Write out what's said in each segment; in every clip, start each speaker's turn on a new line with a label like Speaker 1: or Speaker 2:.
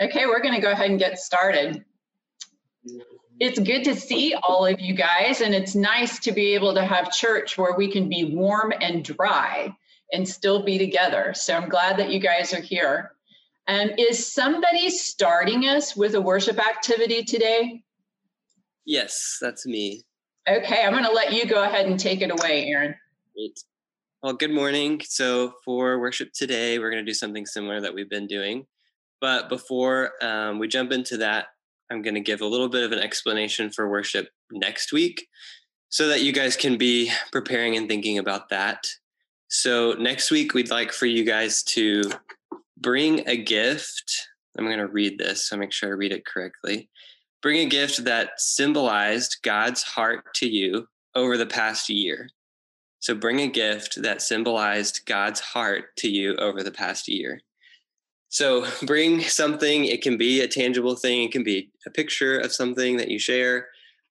Speaker 1: Okay, we're going to go ahead and get started. It's good to see all of you guys, and it's nice to be able to have church where we can be warm and dry and still be together. So I'm glad that you guys are here. And um, is somebody starting us with a worship activity today?
Speaker 2: Yes, that's me.
Speaker 1: Okay, I'm going to let you go ahead and take it away, Aaron.
Speaker 2: Great. Well, good morning. So, for worship today, we're going to do something similar that we've been doing. But before um, we jump into that, I'm going to give a little bit of an explanation for worship next week so that you guys can be preparing and thinking about that. So, next week, we'd like for you guys to bring a gift. I'm going to read this, so make sure I read it correctly. Bring a gift that symbolized God's heart to you over the past year. So, bring a gift that symbolized God's heart to you over the past year. So bring something. It can be a tangible thing. It can be a picture of something that you share,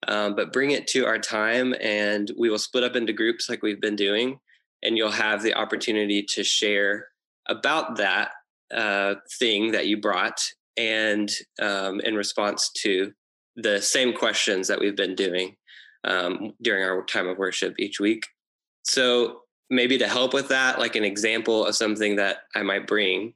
Speaker 2: um, but bring it to our time, and we will split up into groups like we've been doing, and you'll have the opportunity to share about that uh, thing that you brought, and um, in response to the same questions that we've been doing um, during our time of worship each week. So maybe to help with that, like an example of something that I might bring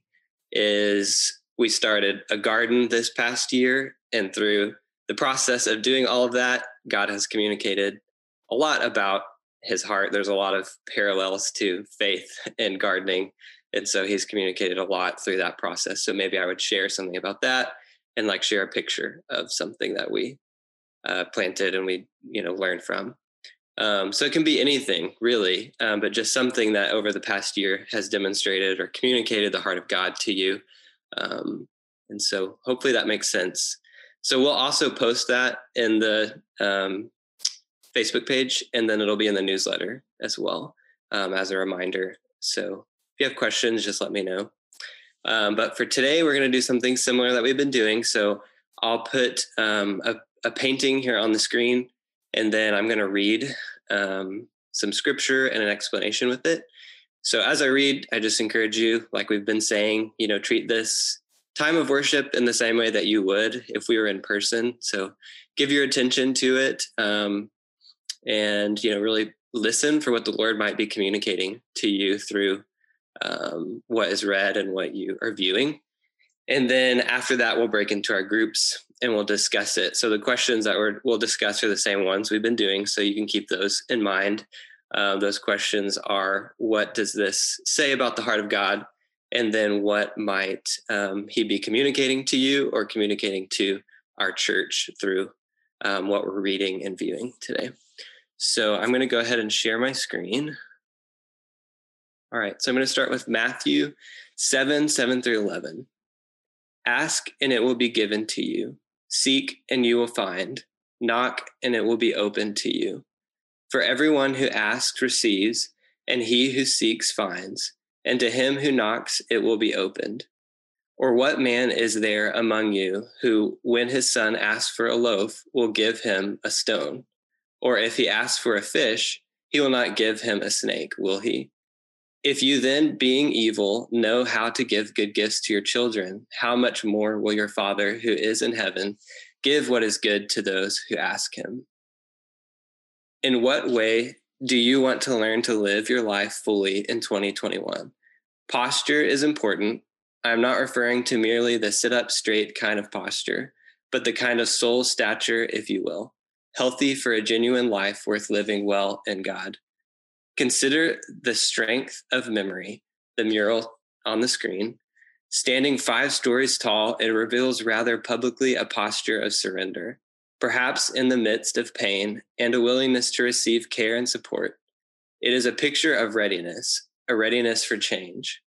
Speaker 2: is we started a garden this past year and through the process of doing all of that god has communicated a lot about his heart. There's a lot of parallels to faith and gardening and so he's communicated a lot through that process. So maybe i would share something about that and like share a picture of something that we uh, planted and we you know learned from um, so it can be anything really, um, but just something that over the past year has demonstrated or communicated the heart of God to you. Um, and so hopefully that makes sense. So we'll also post that in the um, Facebook page, and then it'll be in the newsletter as well um, as a reminder. So if you have questions, just let me know. Um, but for today, we're going to do something similar that we've been doing. So I'll put a, a painting here on the screen and then I'm going to read um, some scripture and an explanation with it. So as I read, I just encourage you, like we've been saying, you know, treat this time of worship in the same way that you would if we were in person. So give your attention to it, um, and you know, really listen for what the Lord might be communicating to you through um, what is read and what you are viewing. And then after that, we'll break into our groups and we'll discuss it. So the questions that we will discuss are the same ones we've been doing. So you can keep those in mind. Uh, those questions are what does this say about the heart of God? And then what might um, he be communicating to you or communicating to our church through um, what we're reading and viewing today? So I'm going to go ahead and share my screen. All right, so I'm going to start with Matthew 7 7 through 11. Ask and it will be given to you. Seek and you will find. Knock and it will be opened to you. For everyone who asks receives, and he who seeks finds, and to him who knocks it will be opened. Or what man is there among you who, when his son asks for a loaf, will give him a stone? Or if he asks for a fish, he will not give him a snake, will he? If you then, being evil, know how to give good gifts to your children, how much more will your Father who is in heaven give what is good to those who ask him? In what way do you want to learn to live your life fully in 2021? Posture is important. I'm not referring to merely the sit up straight kind of posture, but the kind of soul stature, if you will, healthy for a genuine life worth living well in God. Consider the strength of memory, the mural on the screen. Standing five stories tall, it reveals rather publicly a posture of surrender, perhaps in the midst of pain and a willingness to receive care and support. It is a picture of readiness, a readiness for change.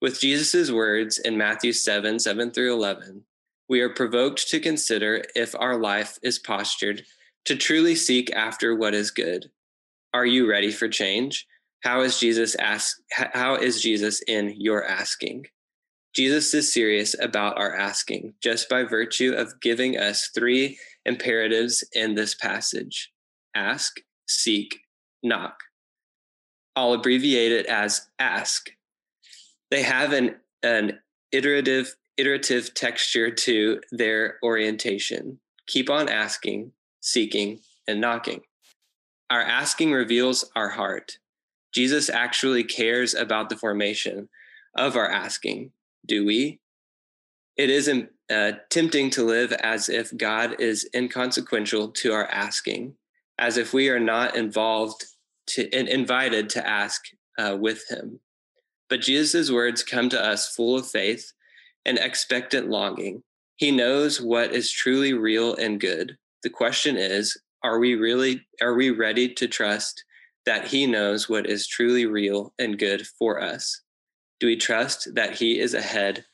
Speaker 2: With Jesus' words in Matthew 7 7 through 11, we are provoked to consider if our life is postured to truly seek after what is good are you ready for change? How is Jesus ask how is Jesus in your asking? Jesus is serious about our asking just by virtue of giving us three imperatives in this passage. Ask, seek, knock. I'll abbreviate it as ask. They have an, an iterative iterative texture to their orientation. Keep on asking, seeking, and knocking. Our asking reveals our heart. Jesus actually cares about the formation of our asking. Do we? It is uh, tempting to live as if God is inconsequential to our asking, as if we are not involved to, and invited to ask uh, with Him. But Jesus' words come to us full of faith and expectant longing. He knows what is truly real and good. The question is, are we really are we ready to trust that he knows what is truly real and good for us? Do we trust that he is ahead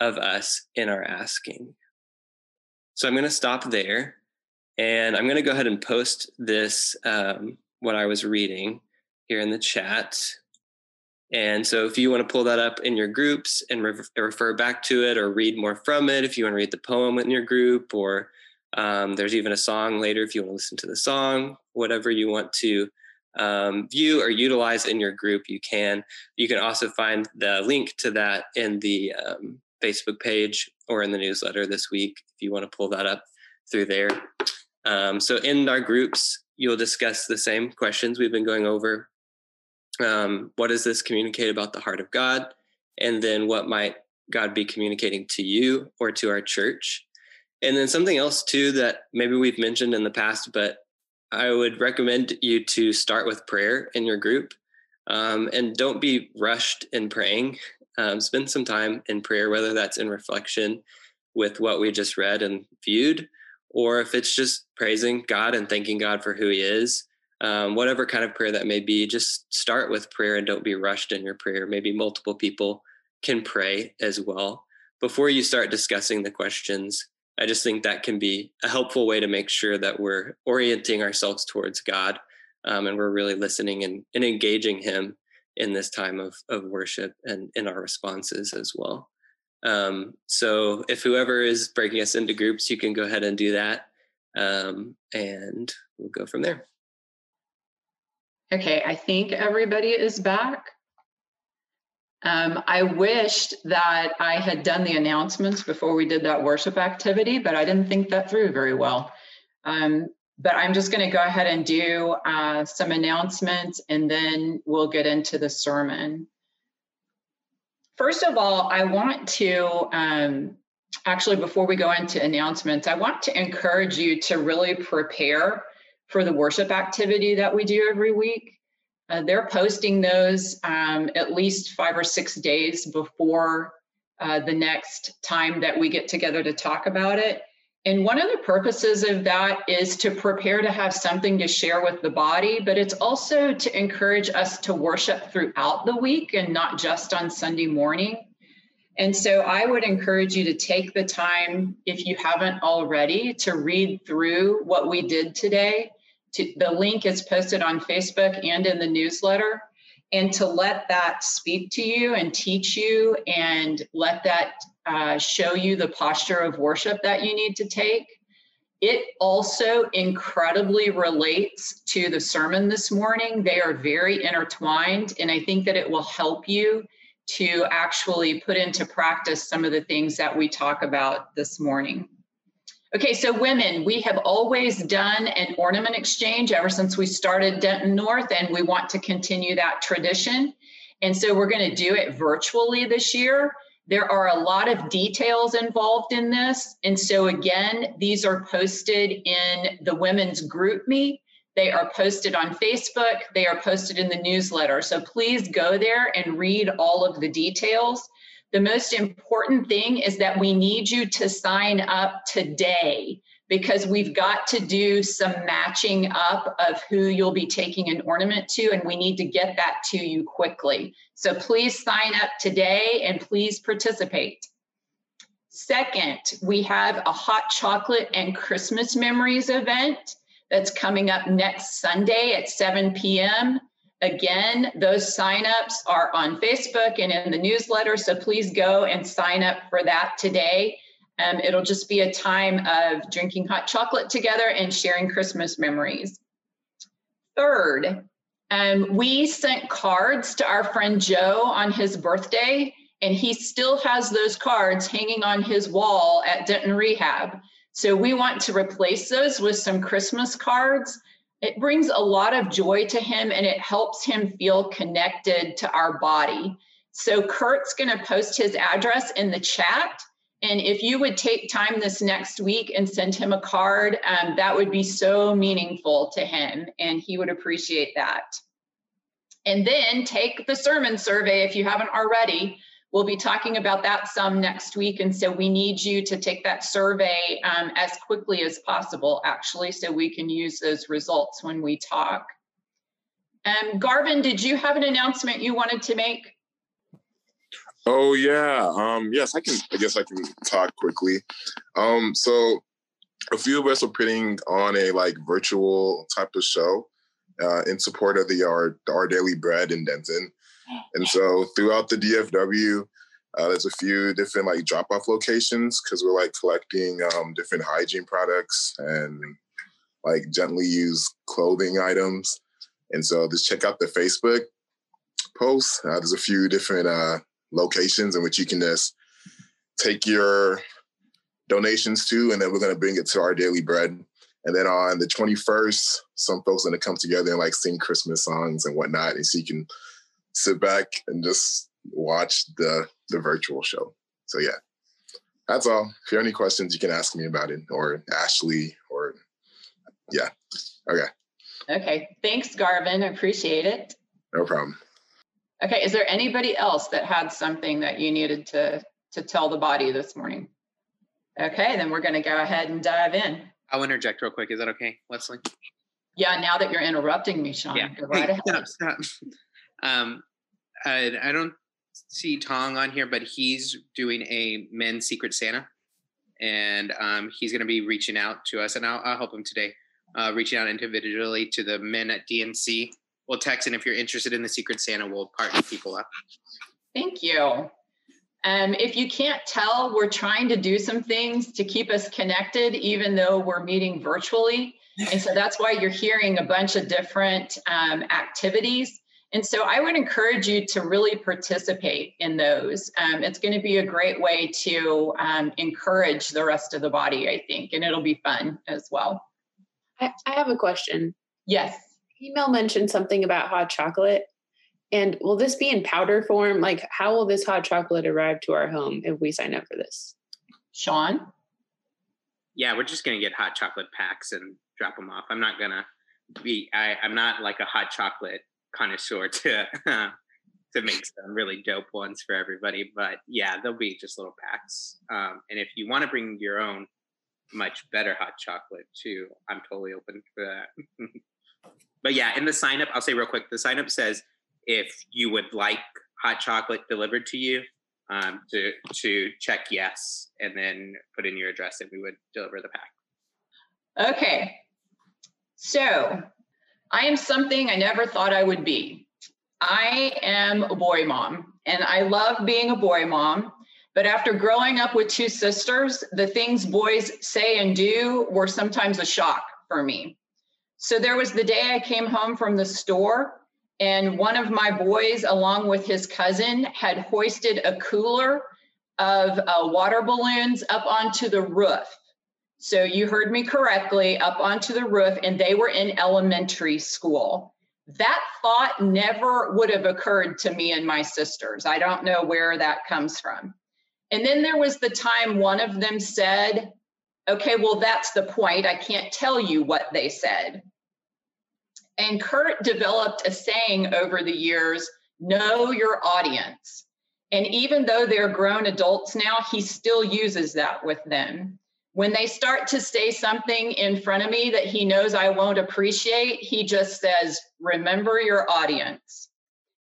Speaker 2: of us in our asking? So I'm going to stop there and I'm going to go ahead and post this, um, what I was reading here in the chat. And so if you want to pull that up in your groups and re- refer back to it or read more from it, if you want to read the poem in your group, or um, there's even a song later if you want to listen to the song, whatever you want to um, view or utilize in your group, you can. You can also find the link to that in the um, Facebook page or in the newsletter this week if you want to pull that up through there. Um, so in our groups, you'll discuss the same questions we've been going over. Um, what does this communicate about the heart of God? And then what might God be communicating to you or to our church? And then something else too that maybe we've mentioned in the past, but I would recommend you to start with prayer in your group. Um, and don't be rushed in praying. Um, spend some time in prayer, whether that's in reflection with what we just read and viewed, or if it's just praising God and thanking God for who He is. Um, whatever kind of prayer that may be, just start with prayer and don't be rushed in your prayer. Maybe multiple people can pray as well before you start discussing the questions I just think that can be a helpful way to make sure that we're orienting ourselves towards God um, and we're really listening and, and engaging Him in this time of, of worship and in our responses as well. Um, so if whoever is breaking us into groups, you can go ahead and do that. Um, and we'll go from there.
Speaker 1: Okay, I think everybody is back. Um, I wished that I had done the announcements before we did that worship activity, but I didn't think that through very well. Um, but I'm just going to go ahead and do uh, some announcements and then we'll get into the sermon. First of all, I want to um, actually, before we go into announcements, I want to encourage you to really prepare for the worship activity that we do every week. Uh, they're posting those um, at least five or six days before uh, the next time that we get together to talk about it. And one of the purposes of that is to prepare to have something to share with the body, but it's also to encourage us to worship throughout the week and not just on Sunday morning. And so I would encourage you to take the time, if you haven't already, to read through what we did today to, the link is posted on Facebook and in the newsletter. And to let that speak to you and teach you and let that uh, show you the posture of worship that you need to take. It also incredibly relates to the sermon this morning. They are very intertwined, and I think that it will help you to actually put into practice some of the things that we talk about this morning. Okay, so women, we have always done an ornament exchange ever since we started Denton North, and we want to continue that tradition. And so we're going to do it virtually this year. There are a lot of details involved in this. And so, again, these are posted in the women's GroupMe. They are posted on Facebook. They are posted in the newsletter. So please go there and read all of the details. The most important thing is that we need you to sign up today because we've got to do some matching up of who you'll be taking an ornament to, and we need to get that to you quickly. So please sign up today and please participate. Second, we have a hot chocolate and Christmas memories event that's coming up next Sunday at 7 p.m. Again, those signups are on Facebook and in the newsletter, so please go and sign up for that today. Um, it'll just be a time of drinking hot chocolate together and sharing Christmas memories. Third, um, we sent cards to our friend Joe on his birthday, And he still has those cards hanging on his wall at Denton Rehab. So we want to replace those with some Christmas cards. It brings a lot of joy to him and it helps him feel connected to our body. So Kurt's going to post his address in the chat. And if you would take time this next week and send him a card, um, that would be so meaningful to him and he would appreciate that. And then take the sermon survey if you haven't already. We'll be talking about that some next week. And so we need you to take that survey um, as quickly as possible, actually, so we can use those results when we talk. Um, Garvin, did you have an announcement you wanted to make?
Speaker 3: Oh yeah. Um, yes, I can. I guess I can talk quickly. Um, so a few of us are putting on a like virtual type of show uh, in support of the our, our daily bread in Denton. And so throughout the DFW, uh, there's a few different like drop off locations because we're like collecting um, different hygiene products and like gently used clothing items. And so just check out the Facebook post. Uh, there's a few different uh, locations in which you can just take your donations to, and then we're going to bring it to our daily bread. And then on the 21st, some folks are going to come together and like sing Christmas songs and whatnot. And so you can sit back and just watch the the virtual show. So yeah, that's all. If you have any questions, you can ask me about it or Ashley or yeah. Okay.
Speaker 1: Okay. Thanks, Garvin. I appreciate it.
Speaker 3: No problem.
Speaker 1: Okay. Is there anybody else that had something that you needed to to tell the body this morning? Okay, then we're going to go ahead and dive in.
Speaker 4: I'll interject real quick. Is that okay, Leslie?
Speaker 1: Yeah. Now that you're interrupting me, Sean,
Speaker 4: Yeah.
Speaker 1: go right
Speaker 4: Hey,
Speaker 1: ahead.
Speaker 4: stop, stop. Um, I, I don't see Tong on here, but he's doing a men's Secret Santa, and um, he's going to be reaching out to us, and I'll, I'll help him today. Uh, reaching out individually to the men at DNC. We'll text, and if you're interested in the Secret Santa, we'll partner people up.
Speaker 1: Thank you. Um, if you can't tell, we're trying to do some things to keep us connected, even though we're meeting virtually. And so that's why you're hearing a bunch of different um, activities. And so I would encourage you to really participate in those. Um, it's going to be a great way to um, encourage the rest of the body, I think, and it'll be fun as well.
Speaker 5: I, I have a question.
Speaker 1: Yes.
Speaker 5: Email mentioned something about hot chocolate. And will this be in powder form? Like, how will this hot chocolate arrive to our home if we sign up for this?
Speaker 1: Sean?
Speaker 4: Yeah, we're just going to get hot chocolate packs and drop them off. I'm not going to be, I, I'm not like a hot chocolate connoisseur to, to make some really dope ones for everybody. But yeah, they'll be just little packs. Um, and if you want to bring your own much better hot chocolate too, I'm totally open for that. but yeah, in the sign up, I'll say real quick the sign up says if you would like hot chocolate delivered to you, um, to to check yes and then put in your address and we would deliver the pack.
Speaker 1: Okay. So I am something I never thought I would be. I am a boy mom and I love being a boy mom. But after growing up with two sisters, the things boys say and do were sometimes a shock for me. So there was the day I came home from the store, and one of my boys, along with his cousin, had hoisted a cooler of uh, water balloons up onto the roof. So you heard me correctly, up onto the roof, and they were in elementary school. That thought never would have occurred to me and my sisters. I don't know where that comes from. And then there was the time one of them said, Okay, well, that's the point. I can't tell you what they said. And Kurt developed a saying over the years know your audience. And even though they're grown adults now, he still uses that with them. When they start to say something in front of me that he knows I won't appreciate, he just says, Remember your audience.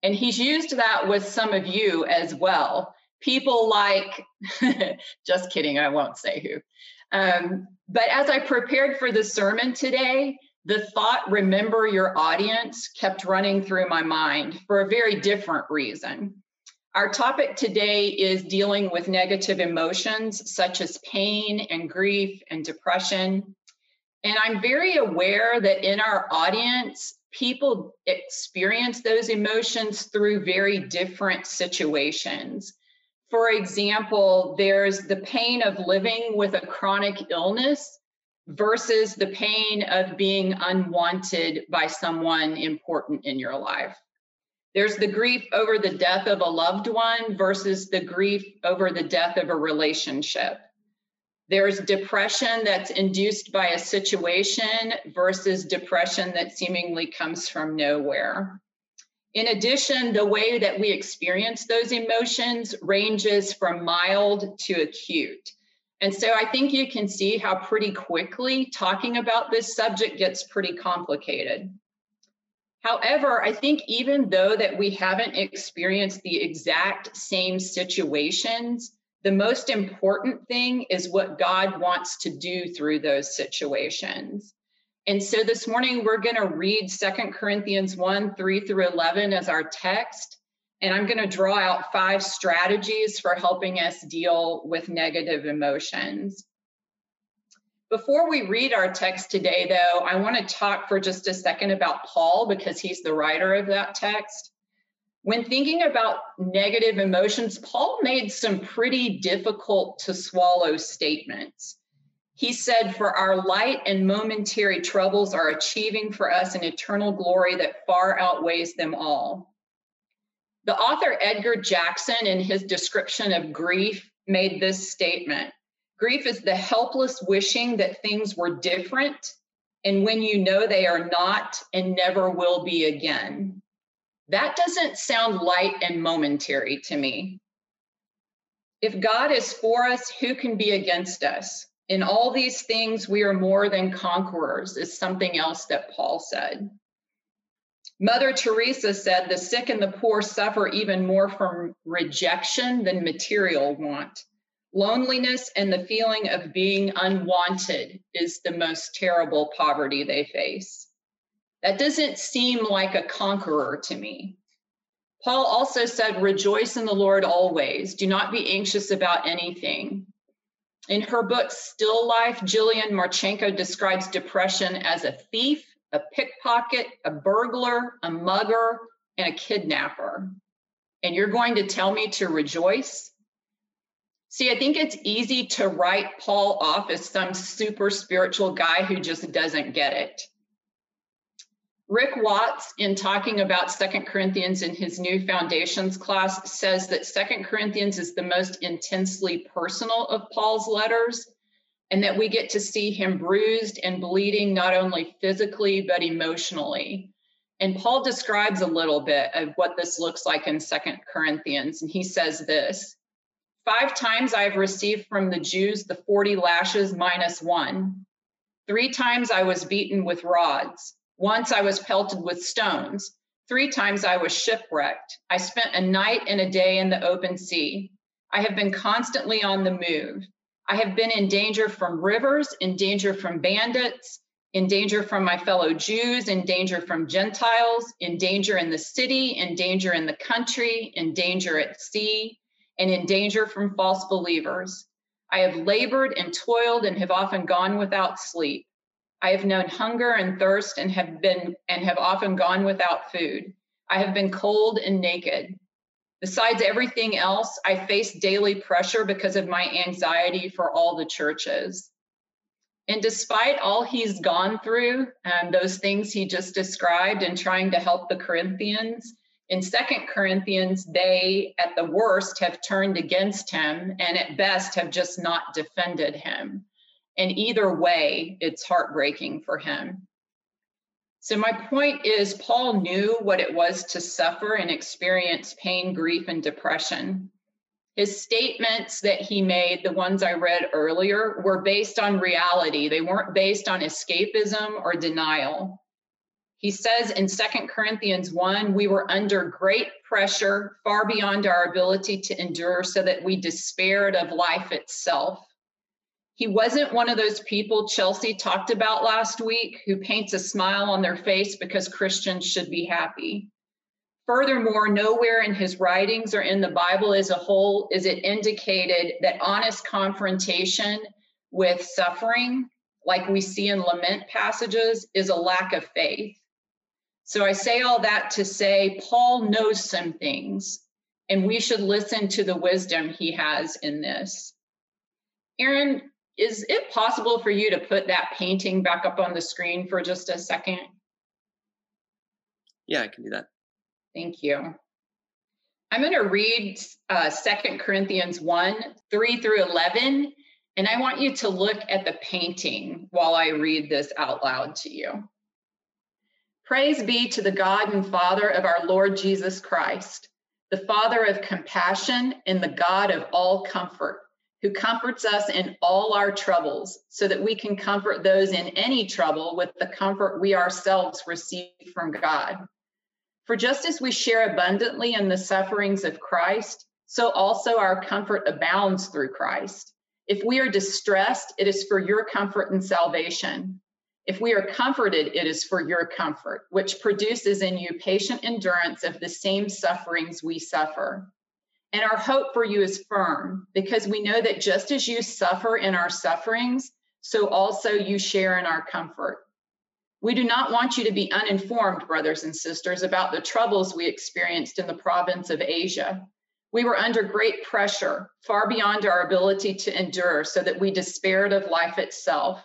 Speaker 1: And he's used that with some of you as well. People like, just kidding, I won't say who. Um, but as I prepared for the sermon today, the thought, remember your audience, kept running through my mind for a very different reason. Our topic today is dealing with negative emotions such as pain and grief and depression. And I'm very aware that in our audience, people experience those emotions through very different situations. For example, there's the pain of living with a chronic illness versus the pain of being unwanted by someone important in your life. There's the grief over the death of a loved one versus the grief over the death of a relationship. There's depression that's induced by a situation versus depression that seemingly comes from nowhere. In addition, the way that we experience those emotions ranges from mild to acute. And so I think you can see how pretty quickly talking about this subject gets pretty complicated. However, I think even though that we haven't experienced the exact same situations, the most important thing is what God wants to do through those situations. And so this morning we're going to read Second Corinthians 1 3 through 11 as our text. And I'm going to draw out five strategies for helping us deal with negative emotions. Before we read our text today, though, I want to talk for just a second about Paul because he's the writer of that text. When thinking about negative emotions, Paul made some pretty difficult to swallow statements. He said, For our light and momentary troubles are achieving for us an eternal glory that far outweighs them all. The author Edgar Jackson, in his description of grief, made this statement Grief is the helpless wishing that things were different, and when you know they are not and never will be again. That doesn't sound light and momentary to me. If God is for us, who can be against us? In all these things, we are more than conquerors, is something else that Paul said. Mother Teresa said the sick and the poor suffer even more from rejection than material want. Loneliness and the feeling of being unwanted is the most terrible poverty they face. That doesn't seem like a conqueror to me. Paul also said, Rejoice in the Lord always. Do not be anxious about anything. In her book, Still Life, Jillian Marchenko describes depression as a thief, a pickpocket, a burglar, a mugger, and a kidnapper. And you're going to tell me to rejoice? See, I think it's easy to write Paul off as some super spiritual guy who just doesn't get it. Rikk Watts, in talking about Second Corinthians in his new foundations class, says that Second Corinthians is the most intensely personal of Paul's letters, and that we get to see him bruised and bleeding not only physically, but emotionally. And Paul describes a little bit of what this looks like in Second Corinthians, and he says this Five times I've received from the Jews the 40 lashes minus one. Three times I was beaten with rods. Once I was pelted with stones. Three times I was shipwrecked. I spent a night and a day in the open sea. I have been constantly on the move. I have been in danger from rivers, in danger from bandits, in danger from my fellow Jews, in danger from Gentiles, in danger in the city, in danger in the country, in danger at sea, and in danger from false believers. I have labored and toiled and have often gone without sleep. I have known hunger and thirst and have been and have often gone without food. I have been cold and naked. Besides everything else, I face daily pressure because of my anxiety for all the churches. And despite all he's gone through, and those things he just described, and trying to help the Corinthians, in Second Corinthians, they at the worst have turned against him and at best have just not defended him. And either way, it's heartbreaking for him. So, my point is, Paul knew what it was to suffer and experience pain, grief, and depression. His statements that he made, the ones I read earlier, were based on reality. They weren't based on escapism or denial. He says in Second Corinthians 1, we were under great pressure, far beyond our ability to endure, so that we despaired of life itself. He wasn't one of those people Chelsea talked about last week who paints a smile on their face because Christians should be happy. Furthermore, nowhere in his writings or in the Bible as a whole is it indicated that honest confrontation with suffering, like we see in lament passages, is a lack of faith. So I say all that to say Paul knows some things, and we should listen to the wisdom he has in this. Aaron, is it possible for you to put that painting back up on the screen for just a second?
Speaker 2: Yeah, I can do that.
Speaker 1: Thank you. I'm going to read uh, 2 Corinthians 1 3 through 11, and I want you to look at the painting while I read this out loud to you. Praise be to the God and Father of our Lord Jesus Christ, the Father of compassion and the God of all comfort, who comforts us in all our troubles, so that we can comfort those in any trouble with the comfort we ourselves receive from God. For just as we share abundantly in the sufferings of Christ, so also our comfort abounds through Christ. If we are distressed, it is for your comfort and salvation. If we are comforted, it is for your comfort, which produces in you patient endurance of the same sufferings we suffer. And our hope for you is firm, because we know that just as you suffer in our sufferings, so also you share in our comfort. We do not want you to be uninformed, brothers and sisters, about the troubles we experienced in the province of Asia. We were under great pressure, far beyond our ability to endure, so that we despaired of life itself.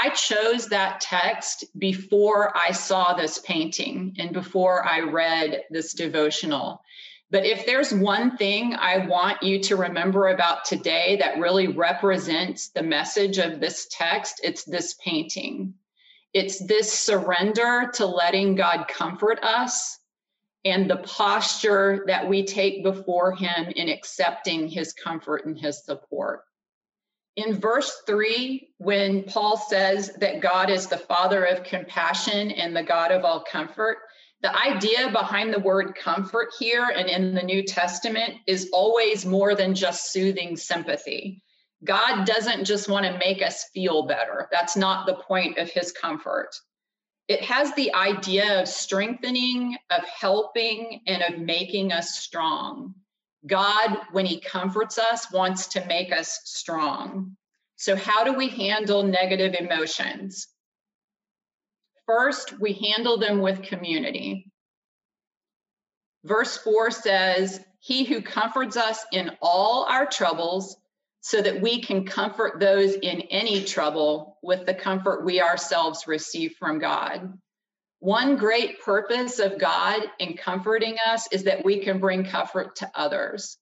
Speaker 1: I chose that text before I saw this painting and before I read this devotional. But if there's one thing I want you to remember about today that really represents the message of this text, it's this painting. It's this surrender to letting God comfort us and the posture that we take before Him in accepting His comfort and His support. In verse three, when Paul says that God is the Father of compassion and the God of all comfort, the idea behind the word comfort here and in the New Testament is always more than just soothing sympathy. God doesn't just want to make us feel better. That's not the point of his comfort. It has the idea of strengthening, of helping, and of making us strong. God, when he comforts us, wants to make us strong. So, how do we handle negative emotions? First, we handle them with community. Verse 4 says, He who comforts us in all our troubles so that we can comfort those in any trouble with the comfort we ourselves receive from God. One great purpose of God in comforting us is that we can bring comfort to others.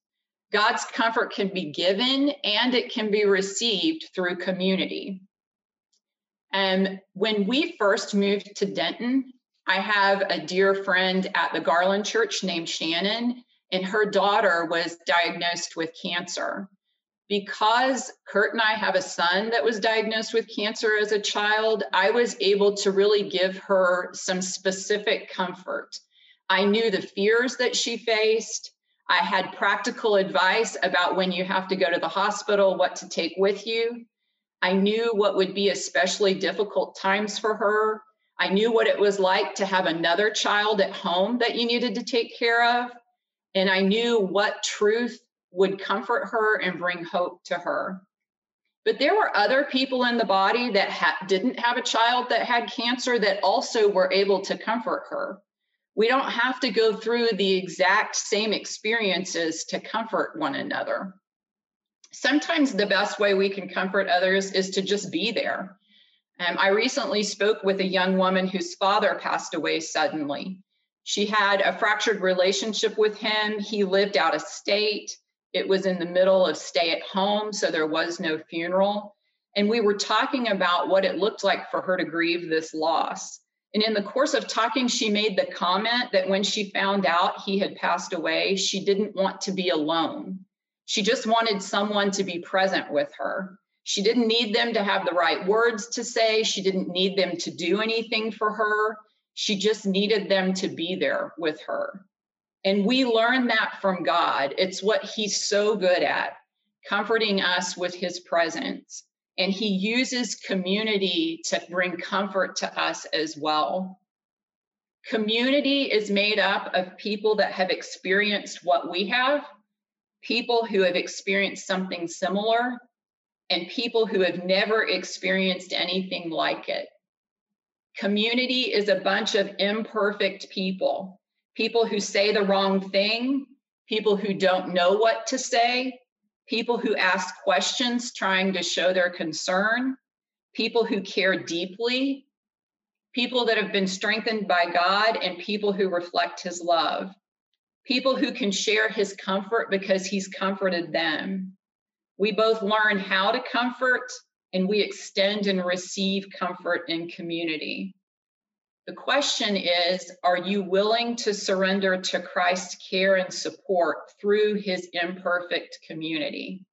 Speaker 1: God's comfort can be given and it can be received through community. And when we first moved to Denton, I have a dear friend at the Garland Church named Shannon, and her daughter was diagnosed with cancer because Kurt and I have a son that was diagnosed with cancer as a child, I was able to really give her some specific comfort. I knew the fears that she faced. I had practical advice about when you have to go to the hospital, what to take with you. I knew what would be especially difficult times for her. I knew what it was like to have another child at home that you needed to take care of. And I knew what truth would comfort her and bring hope to her. But there were other people in the body that ha- didn't have a child that had cancer that also were able to comfort her. We don't have to go through the exact same experiences to comfort one another. Sometimes the best way we can comfort others is to just be there. Um, I recently spoke with a young woman whose father passed away suddenly. She had a fractured relationship with him. He lived out of state. It was in the middle of stay at home, so there was no funeral. And we were talking about what it looked like for her to grieve this loss. And in the course of talking, she made the comment that when she found out he had passed away, she didn't want to be alone. She just wanted someone to be present with her. She didn't need them to have the right words to say. She didn't need them to do anything for her. She just needed them to be there with her. And we learn that from God. It's what he's so good at. comforting us with his presence. And he uses community to bring comfort to us as well. Community is made up of people that have experienced what we have, people who have experienced something similar, and people who have never experienced anything like it. Community is a bunch of imperfect people, people who say the wrong thing, people who don't know what to say, people who ask questions trying to show their concern, people who care deeply, people that have been strengthened by God, and people who reflect his love, people who can share his comfort because he's comforted them. We both learn how to comfort and we extend and receive comfort in community. The question is Are you willing to surrender to Christ's care and support through his imperfect community?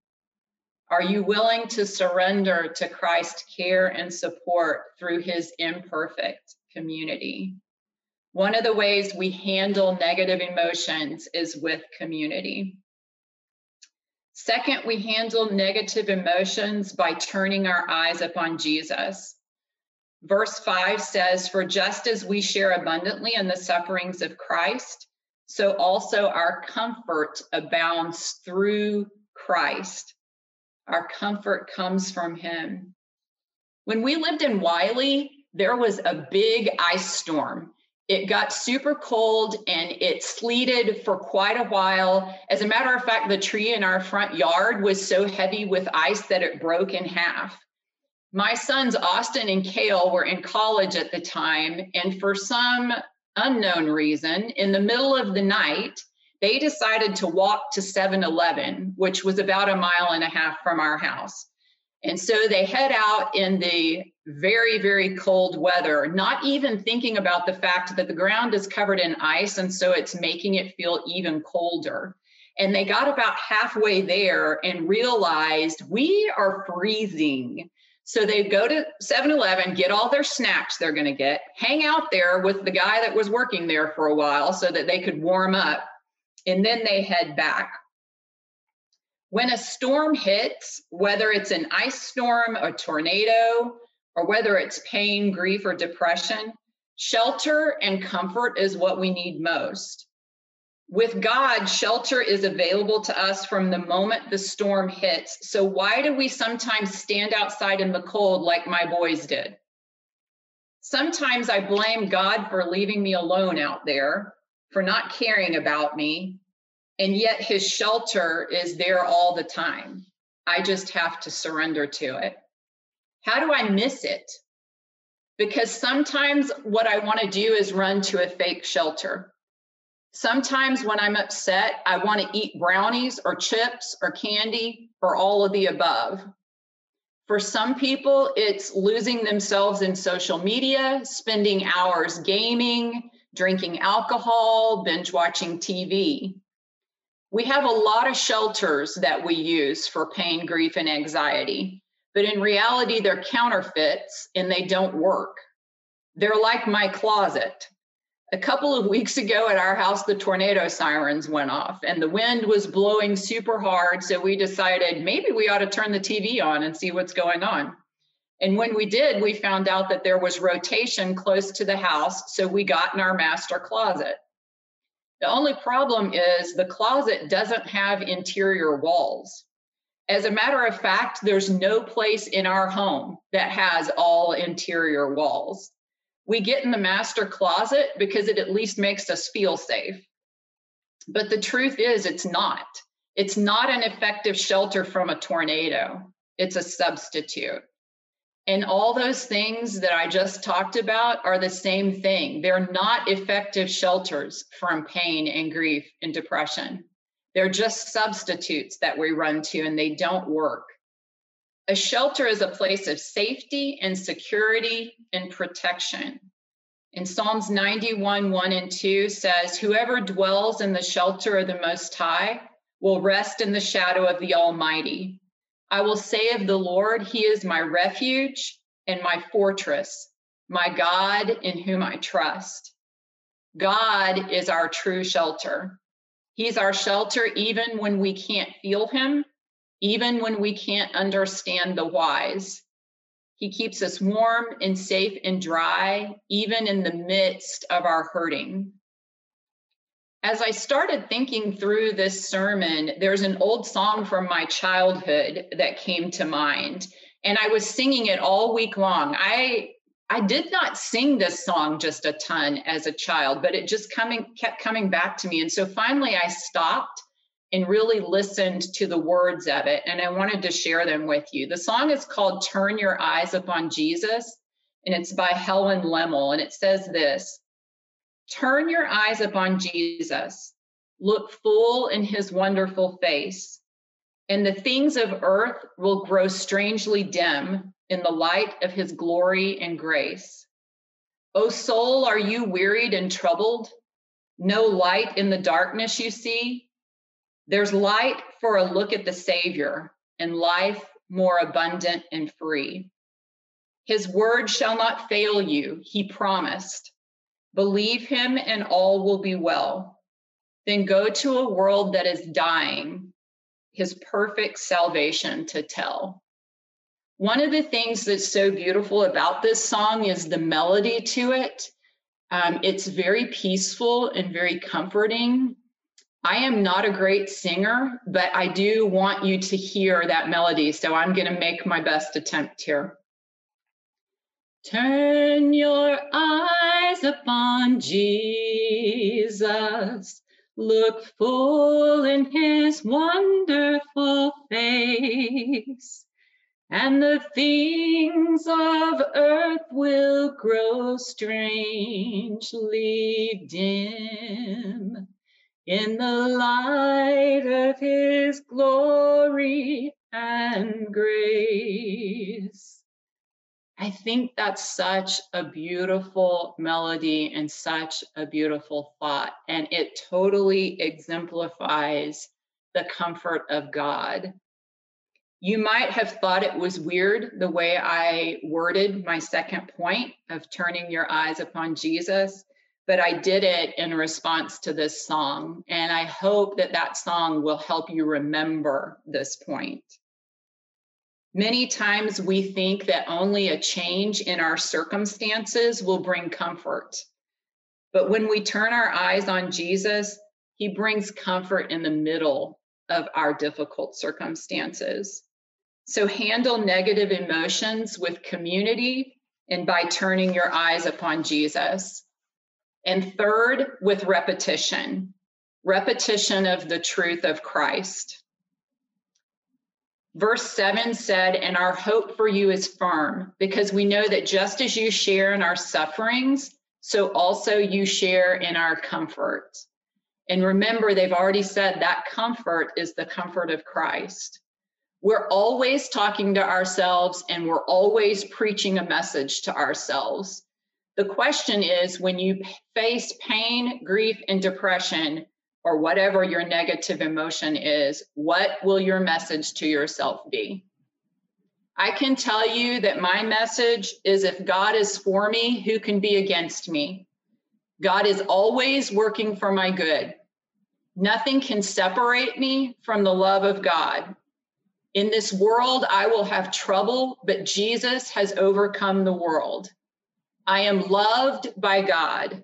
Speaker 1: Are you willing to surrender to Christ's care and support through his imperfect community? One of the ways we handle negative emotions is with community. Second, we handle negative emotions by turning our eyes upon Jesus. Verse 5 says, For just as we share abundantly in the sufferings of Christ, so also our comfort abounds through Christ. Our comfort comes from Him. When we lived in Wylie, there was a big ice storm. It got super cold and it sleeted for quite a while. As a matter of fact, the tree in our front yard was so heavy with ice that it broke in half my sons Austin and Kale were in college at the time, and for some unknown reason, in the middle of the night, they decided to walk to 7 Eleven, which was about a mile and a half from our house. And so they head out in the very, very cold weather, not even thinking about the fact that the ground is covered in ice. And so it's making it feel even colder. And they got about halfway there and realized we are freezing. So they go to 7 Eleven, get all their snacks they're going to get, hang out there with the guy that was working there for a while so that they could warm up, and then they head back. When a storm hits, whether it's an ice storm, a tornado, or whether it's pain, grief, or depression, shelter and comfort is what we need most. With God, shelter is available to us from the moment the storm hits. So, why do we sometimes stand outside in the cold like my boys did? Sometimes I blame God for leaving me alone out there, for not caring about me, and yet his shelter is there all the time. I just have to surrender to it. How do I miss it? Because sometimes what I want to do is run to a fake shelter. Sometimes when I'm upset, I want to eat brownies or chips or candy or all of the above. For some people, it's losing themselves in social media, spending hours gaming, drinking alcohol, binge watching TV. We have a lot of shelters that we use for pain, grief, and anxiety, but in reality, they're counterfeits and they don't work. They're like my closet a couple of weeks ago at our house, the tornado sirens went off and the wind was blowing super hard. So we decided maybe we ought to turn the TV on and see what's going on. And when we did, we found out that there was rotation close to the house. So we got in our master closet. The only problem is the closet doesn't have interior walls. As a matter of fact, there's no place in our home that has all interior walls we get in the master closet because it at least makes us feel safe. But the truth is, it's not. It's not an effective shelter from a tornado, it's a substitute. And all those things that I just talked about are the same thing. They're not effective shelters from pain and grief and depression. They're just substitutes that we run to and they don't work. A shelter is a place of safety and security and protection. In Psalms 91, 1 and 2 says, Whoever dwells in the shelter of the Most High will rest in the shadow of the Almighty. I will say of the Lord, He is my refuge and my fortress, my God in whom I trust. God is our true shelter. He's our shelter even when we can't feel Him even when we can't understand the whys. He keeps us warm and safe and dry, even in the midst of our hurting. As I started thinking through this sermon, there's an old song from my childhood that came to mind, and I was singing it all week long. I I did not sing this song just a ton as a child, but it just coming kept coming back to me. And so finally I stopped and really listened to the words of it and I wanted to share them with you. The song is called Turn Your Eyes Upon Jesus and it's by Helen Lemmel and it says this. Turn your eyes upon Jesus. Look full in his wonderful face and the things of earth will grow strangely dim in the light of his glory and grace. O soul, are you wearied and troubled? No light in the darkness you see? There's light for a look at the Savior and life more abundant and free. His word shall not fail you, he promised. Believe him and all will be well. Then go to a world that is dying, his perfect salvation to tell. One of the things that's so beautiful about this song is the melody to it. Um, it's very peaceful and very comforting. I am not a great singer, but I do want you to hear that melody. So I'm going to make my best attempt here. Turn your eyes upon Jesus. Look full in his wonderful face and the things of earth will grow strangely dim in the light of his glory and grace. I think that's such a beautiful melody and such a beautiful thought, and it totally exemplifies the comfort of God you might have thought it was weird the way I worded my second point of turning your eyes upon Jesus, but I did it in response to this song. And I hope that that song will help you remember this point. Many times we think that only a change in our circumstances will bring comfort. But when we turn our eyes on Jesus, he brings comfort in the middle of our difficult circumstances. So handle negative emotions with community and by turning your eyes upon Jesus. And third, with repetition, repetition of the truth of Christ. Verse 7 said, And our hope for you is firm, because we know that just as you share in our sufferings, so also you share in our comfort. And remember, they've already said that comfort is the comfort of Christ. We're always talking to ourselves and we're always preaching a message to ourselves. The question is when you face pain, grief, and depression, or whatever your negative emotion is, what will your message to yourself be? I can tell you that my message is if God is for me, who can be against me? God is always working for my good. Nothing can separate me from the love of God. In this world, I will have trouble, but Jesus has overcome the world. I am loved by God.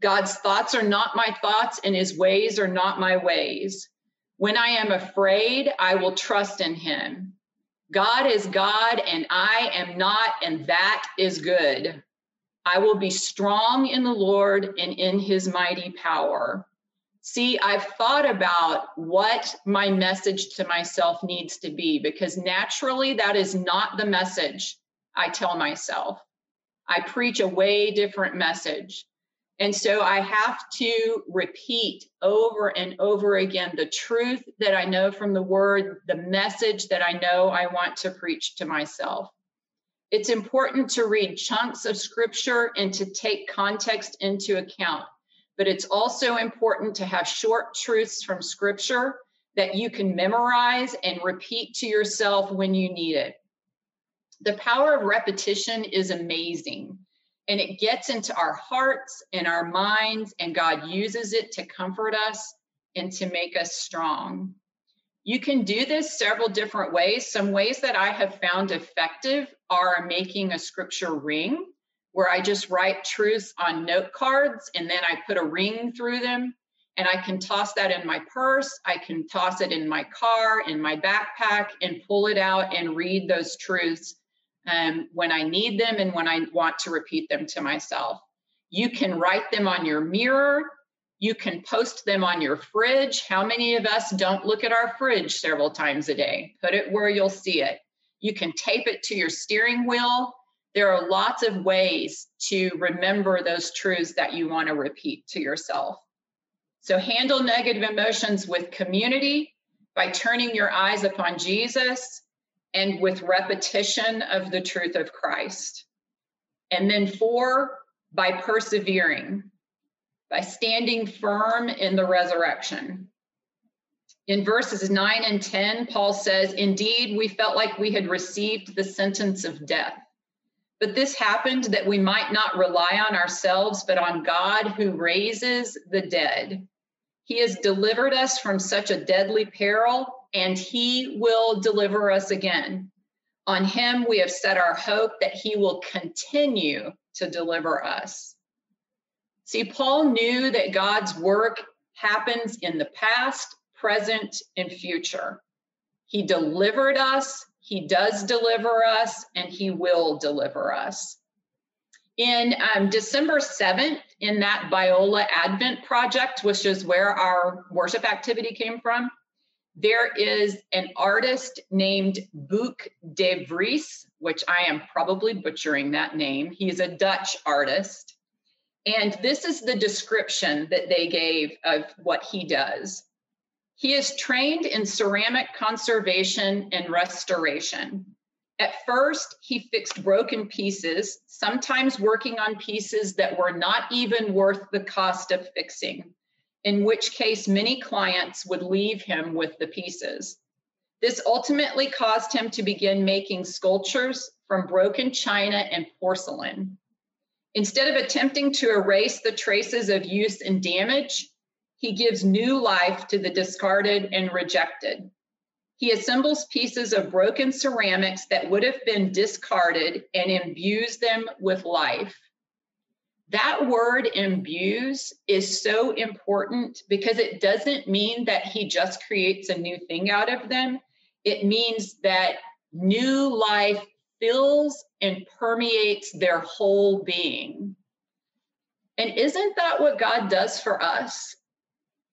Speaker 1: God's thoughts are not my thoughts, and his ways are not my ways. When I am afraid, I will trust in him. God is God, and I am not, and that is good. I will be strong in the Lord and in his mighty power. See, I've thought about what my message to myself needs to be because naturally that is not the message I tell myself. I preach a way different message. And so I have to repeat over and over again the truth that I know from the word, the message that I know I want to preach to myself. It's important to read chunks of scripture and to take context into account but it's also important to have short truths from scripture that you can memorize and repeat to yourself when you need it. The power of repetition is amazing and it gets into our hearts and our minds, and God uses it to comfort us and to make us strong. You can do this several different ways. Some ways that I have found effective are making a scripture ring, where I just write truths on note cards and then I put a ring through them. And I can toss that in my purse. I can toss it in my car, in my backpack, and pull it out and read those truths um, when I need them and when I want to repeat them to myself. You can write them on your mirror. You can post them on your fridge. How many of us don't look at our fridge several times a day? Put it where you'll see it. You can tape it to your steering wheel. There are lots of ways to remember those truths that you want to repeat to yourself. So handle negative emotions with community by turning your eyes upon Jesus and with repetition of the truth of Christ. And then four, by persevering, by standing firm in the resurrection. In verses 9 and 10, Paul says, Indeed, we felt like we had received the sentence of death. But this happened that we might not rely on ourselves, but on God who raises the dead. He has delivered us from such a deadly peril, and he will deliver us again. On him we have set our hope that he will continue to deliver us. See, Paul knew that God's work happens in the past, present, and future. He delivered us, he does deliver us, and he will deliver us. In um, December 7th, in that Biola Advent project, which is where our worship activity came from, there is an artist named Bouke de Vries, which I am probably butchering that name. He is a Dutch artist. And this is the description that they gave of what he does. He is trained in ceramic conservation and restoration. At first, he fixed broken pieces, sometimes working on pieces that were not even worth the cost of fixing, in which case many clients would leave him with the pieces. This ultimately caused him to begin making sculptures from broken china and porcelain. Instead of attempting to erase the traces of use and damage, he gives new life to the discarded and rejected. He assembles pieces of broken ceramics that would have been discarded and imbues them with life. That word imbues is so important because it doesn't mean that he just creates a new thing out of them. It means that new life fills and permeates their whole being. And isn't that what God does for us?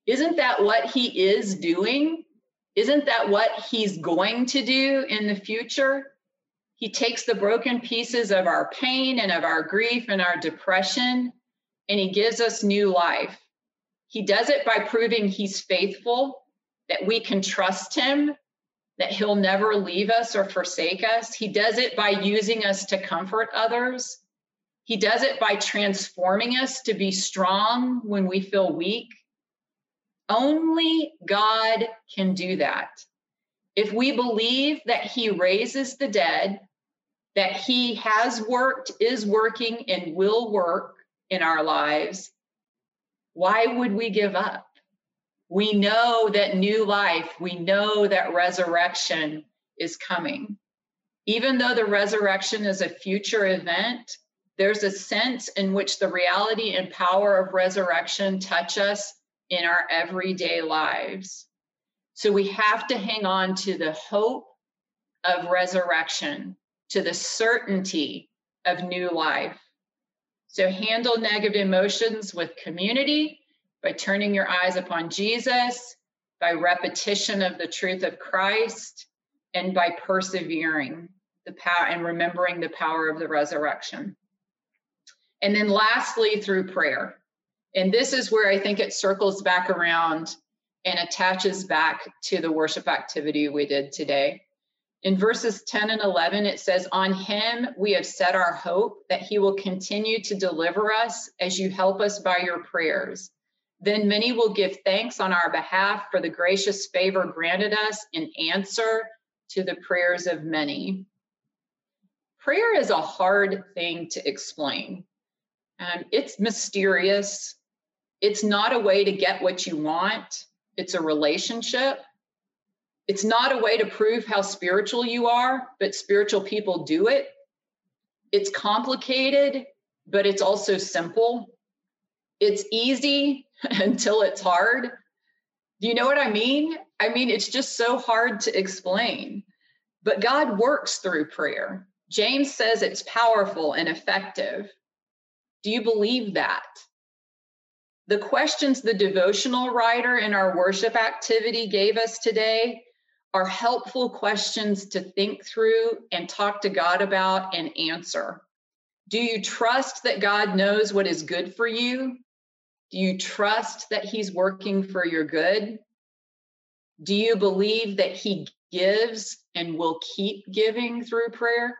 Speaker 1: Isn't that what He is doing? Isn't that what He's going to do in the future? He takes the broken pieces of our pain and of our grief and our depression, and He gives us new life. He does it by proving He's faithful, that we can trust Him, that he'll never leave us or forsake us. He does it by using us to comfort others. He does it by transforming us to be strong when we feel weak. Only God can do that. If we believe that He raises the dead, that He has worked, is working, and will work in our lives, why would we give up? We know that new life, we know that resurrection is coming. Even though the resurrection is a future event, there's a sense in which the reality and power of resurrection touch us in our everyday lives. So we have to hang on to the hope of resurrection, to the certainty of new life. So handle negative emotions with community by turning your eyes upon Jesus, by repetition of the truth of Christ, and by persevering the power and remembering the power of the resurrection. And then lastly, through prayer. And this is where I think it circles back around and attaches back to the worship activity we did today. In verses 10 and 11, it says, On him we have set our hope that he will continue to deliver us as you help us by your prayers. Then many will give thanks on our behalf for the gracious favor granted us in answer to the prayers of many. Prayer is a hard thing to explain. Um, it's mysterious. It's not a way to get what you want, it's a relationship. It's not a way to prove how spiritual you are, but spiritual people do it. It's complicated, but it's also simple. It's easy until it's hard. Do you know what I mean? I mean, it's just so hard to explain. But God works through prayer. James says it's powerful and effective. Do you believe that? The questions the devotional writer in our worship activity gave us today are helpful questions to think through and talk to God about and answer. Do you trust that God knows what is good for you? Do you trust that He's working for your good? Do you believe that He gives and will keep giving through prayer?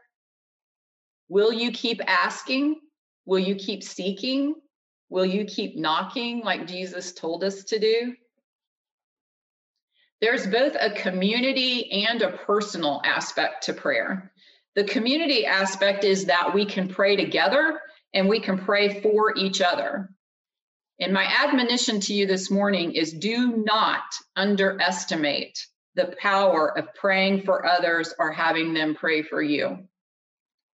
Speaker 1: Will you keep asking? Will you keep seeking? Will you keep knocking like Jesus told us to do? There's both a community and a personal aspect to prayer. The community aspect is that we can pray together and we can pray for each other. And my admonition to you this morning is do not underestimate the power of praying for others or having them pray for you.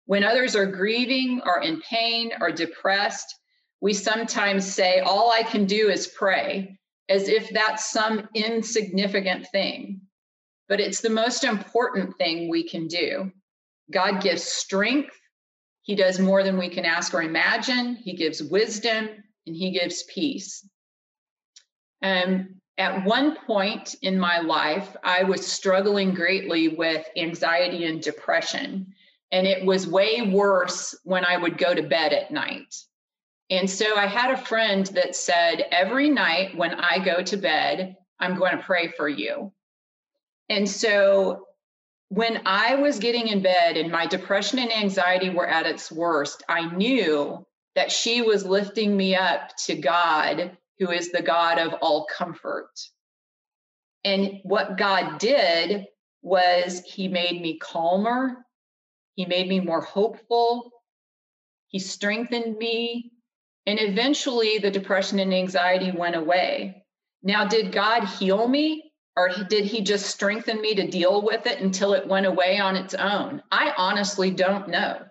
Speaker 1: When others are grieving or in pain or depressed, we sometimes say, All I can do is pray, as if that's some insignificant thing. But it's the most important thing we can do. God gives strength, He does more than we can ask or imagine, He gives wisdom, and He gives peace. Um, at one point in my life, I was struggling greatly with anxiety and depression. And it was way worse when I would go to bed at night. And so I had a friend that said, Every night when I go to bed, I'm going to pray for you. And so when I was getting in bed and my depression and anxiety were at its worst, I knew that she was lifting me up to God, who is the God of all comfort. And what God did was he made me calmer, he made me more hopeful, he strengthened me, and eventually the depression and anxiety went away. Now, did God heal me? Or did he just strengthen me to deal with it until it went away on its own? I honestly don't know.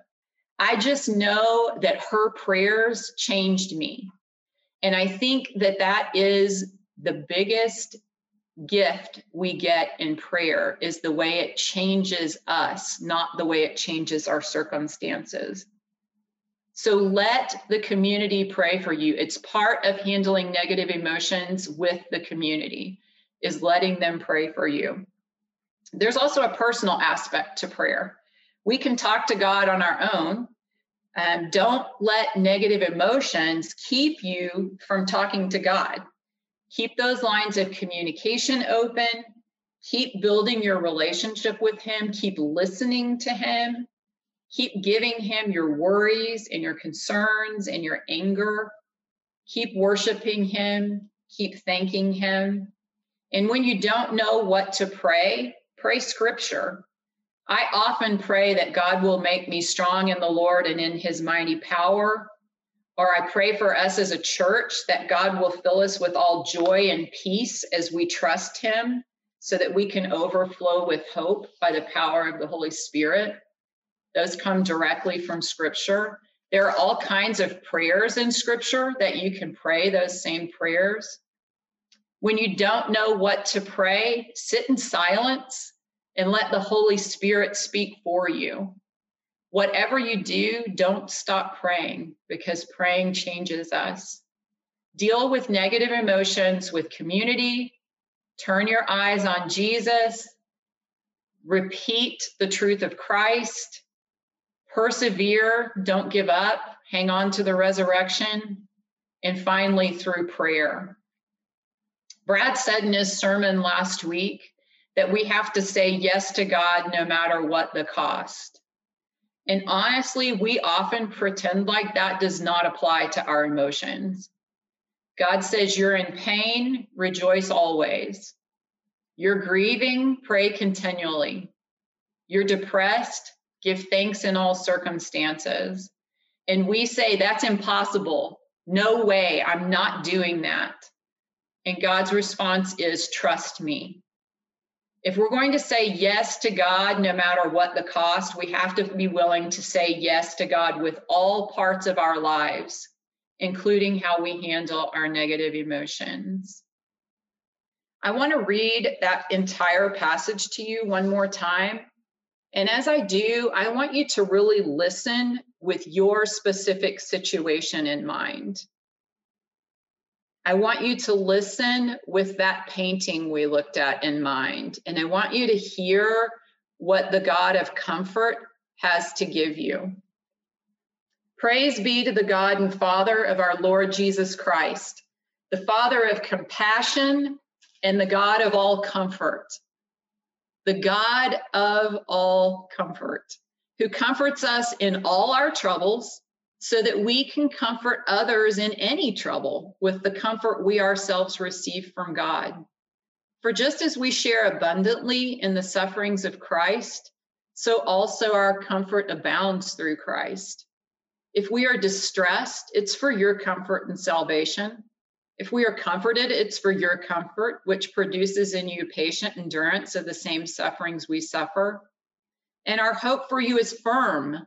Speaker 1: I just know that her prayers changed me. And I think that that is the biggest gift we get in prayer is the way it changes us, not the way it changes our circumstances. So let the community pray for you. It's part of handling negative emotions with the community is letting them pray for you. There's also a personal aspect to prayer. We can talk to God on our own. Um, don't let negative emotions keep you from talking to God. Keep those lines of communication open. Keep building your relationship with Him. Keep listening to Him. Keep giving Him your worries and your concerns and your anger. Keep worshiping Him. Keep thanking Him. And when you don't know what to pray, pray scripture. I often pray that God will make me strong in the Lord and in his mighty power. Or I pray for us as a church that God will fill us with all joy and peace as we trust him so that we can overflow with hope by the power of the Holy Spirit. Those come directly from scripture. There are all kinds of prayers in scripture that you can pray those same prayers. When you don't know what to pray, sit in silence and let the Holy Spirit speak for you. Whatever you do, don't stop praying because praying changes us. Deal with negative emotions with community. Turn your eyes on Jesus. Repeat the truth of Christ. Persevere. Don't give up. Hang on to the resurrection. And finally, through prayer. Brad said in his sermon last week that we have to say yes to God no matter what the cost. And honestly, we often pretend like that does not apply to our emotions. God says, You're in pain, rejoice always. You're grieving, pray continually. You're depressed, give thanks in all circumstances. And we say, That's impossible. No way, I'm not doing that. And God's response is, trust me. If we're going to say yes to God, no matter what the cost, we have to be willing to say yes to God with all parts of our lives, including how we handle our negative emotions. I want to read that entire passage to you one more time. And as I do, I want you to really listen with your specific situation in mind. I want you to listen with that painting we looked at in mind. And I want you to hear what the God of comfort has to give you. Praise be to the God and Father of our Lord Jesus Christ, the Father of compassion and the God of all comfort, the God of all comfort, who comforts us in all our troubles so that we can comfort others in any trouble with the comfort we ourselves receive from God. For just as we share abundantly in the sufferings of Christ, so also our comfort abounds through Christ. If we are distressed, it's for your comfort and salvation. If we are comforted, it's for your comfort, which produces in you patient endurance of the same sufferings we suffer. And our hope for you is firm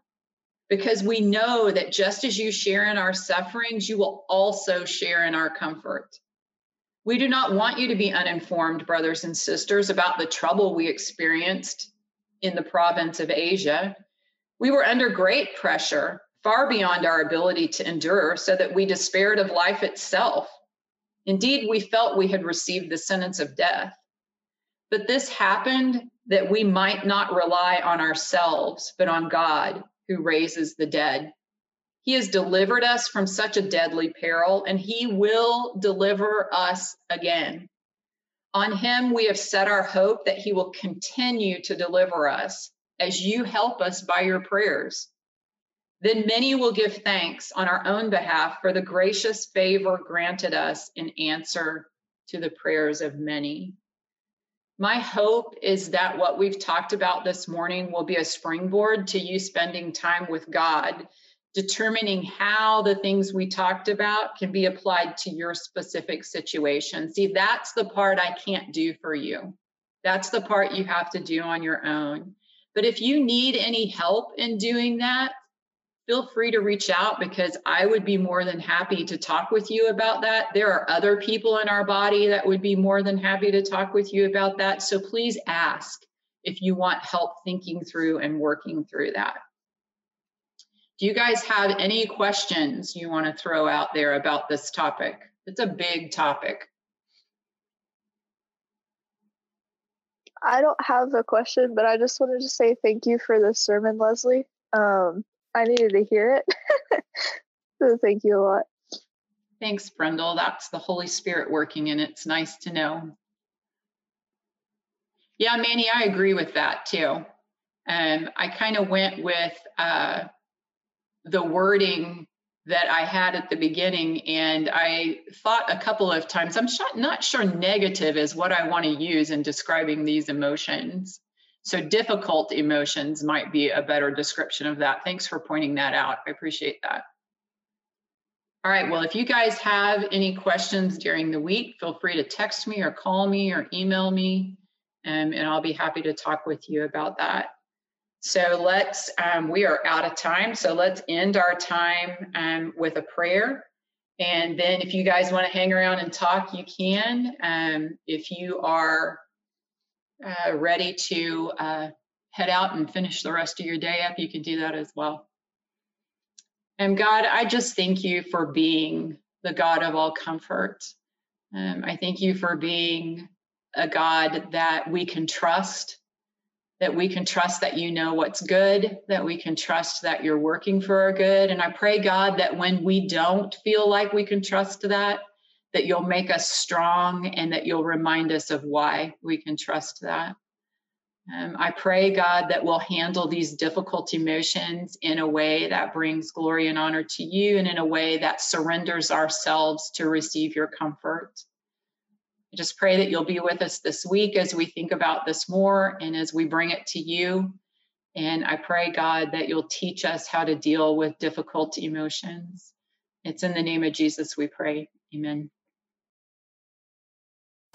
Speaker 1: because we know that just as you share in our sufferings, you will also share in our comfort. We do not want you to be uninformed, brothers and sisters, about the trouble we experienced in the province of Asia. We were under great pressure, far beyond our ability to endure, so that we despaired of life itself. Indeed, we felt we had received the sentence of death. But this happened that we might not rely on ourselves, but on God who raises the dead. He has delivered us from such a deadly peril, and he will deliver us again. On him we have set our hope that he will continue to deliver us as you help us by your prayers. Then many will give thanks on our own behalf for the gracious favor granted us in answer to the prayers of many. My hope is that what we've talked about this morning will be a springboard to you spending time with God, determining how the things we talked about can be applied to your specific situation. See, that's the part I can't do for you. That's the part you have to do on your own. But if you need any help in doing that, feel free to reach out because I would be more than happy to talk with you about that. There are other people in our body that would be more than happy to talk with you about that. So please ask if you want help thinking through and working through that. Do you guys have any questions you want to throw out there about this topic? It's a big topic.
Speaker 6: I don't have a question, but I just wanted to say thank you for this sermon, Leslie. Um, I needed to hear it. so thank you a lot.
Speaker 1: Thanks, Brendel. That's the Holy Spirit working, and it's nice to know. Yeah, Manny, I agree with that too. Um, I kind of went with uh, the wording that I had at the beginning, and I thought a couple of times, I'm not sure negative is what I want to use in describing these emotions. So difficult emotions might be a better description of that. Thanks for pointing that out. I appreciate that. All right, well, if you guys have any questions during the week, feel free to text me or call me or email me, um, and I'll be happy to talk with you about that. So let's, um, we are out of time, so let's end our time um, with a prayer. And then if you guys want to hang around and talk, you can. Um, if you are uh, ready to uh, head out and finish the rest of your day up, you can do that as well. And God, I just thank you for being the God of all comfort. Um, I thank you for being a God that we can trust, that we can trust that you know what's good, that we can trust that you're working for our good. And I pray, God, that when we don't feel like we can trust that, that you'll make us strong and that you'll remind us of why we can trust that. Um, I pray, God, that we'll handle these difficult emotions in a way that brings glory and honor to you and in a way that surrenders ourselves to receive your comfort. I just pray that you'll be with us this week as we think about this more and as we bring it to you. And I pray, God, that you'll teach us how to deal with difficult emotions. It's in the name of Jesus we pray. Amen.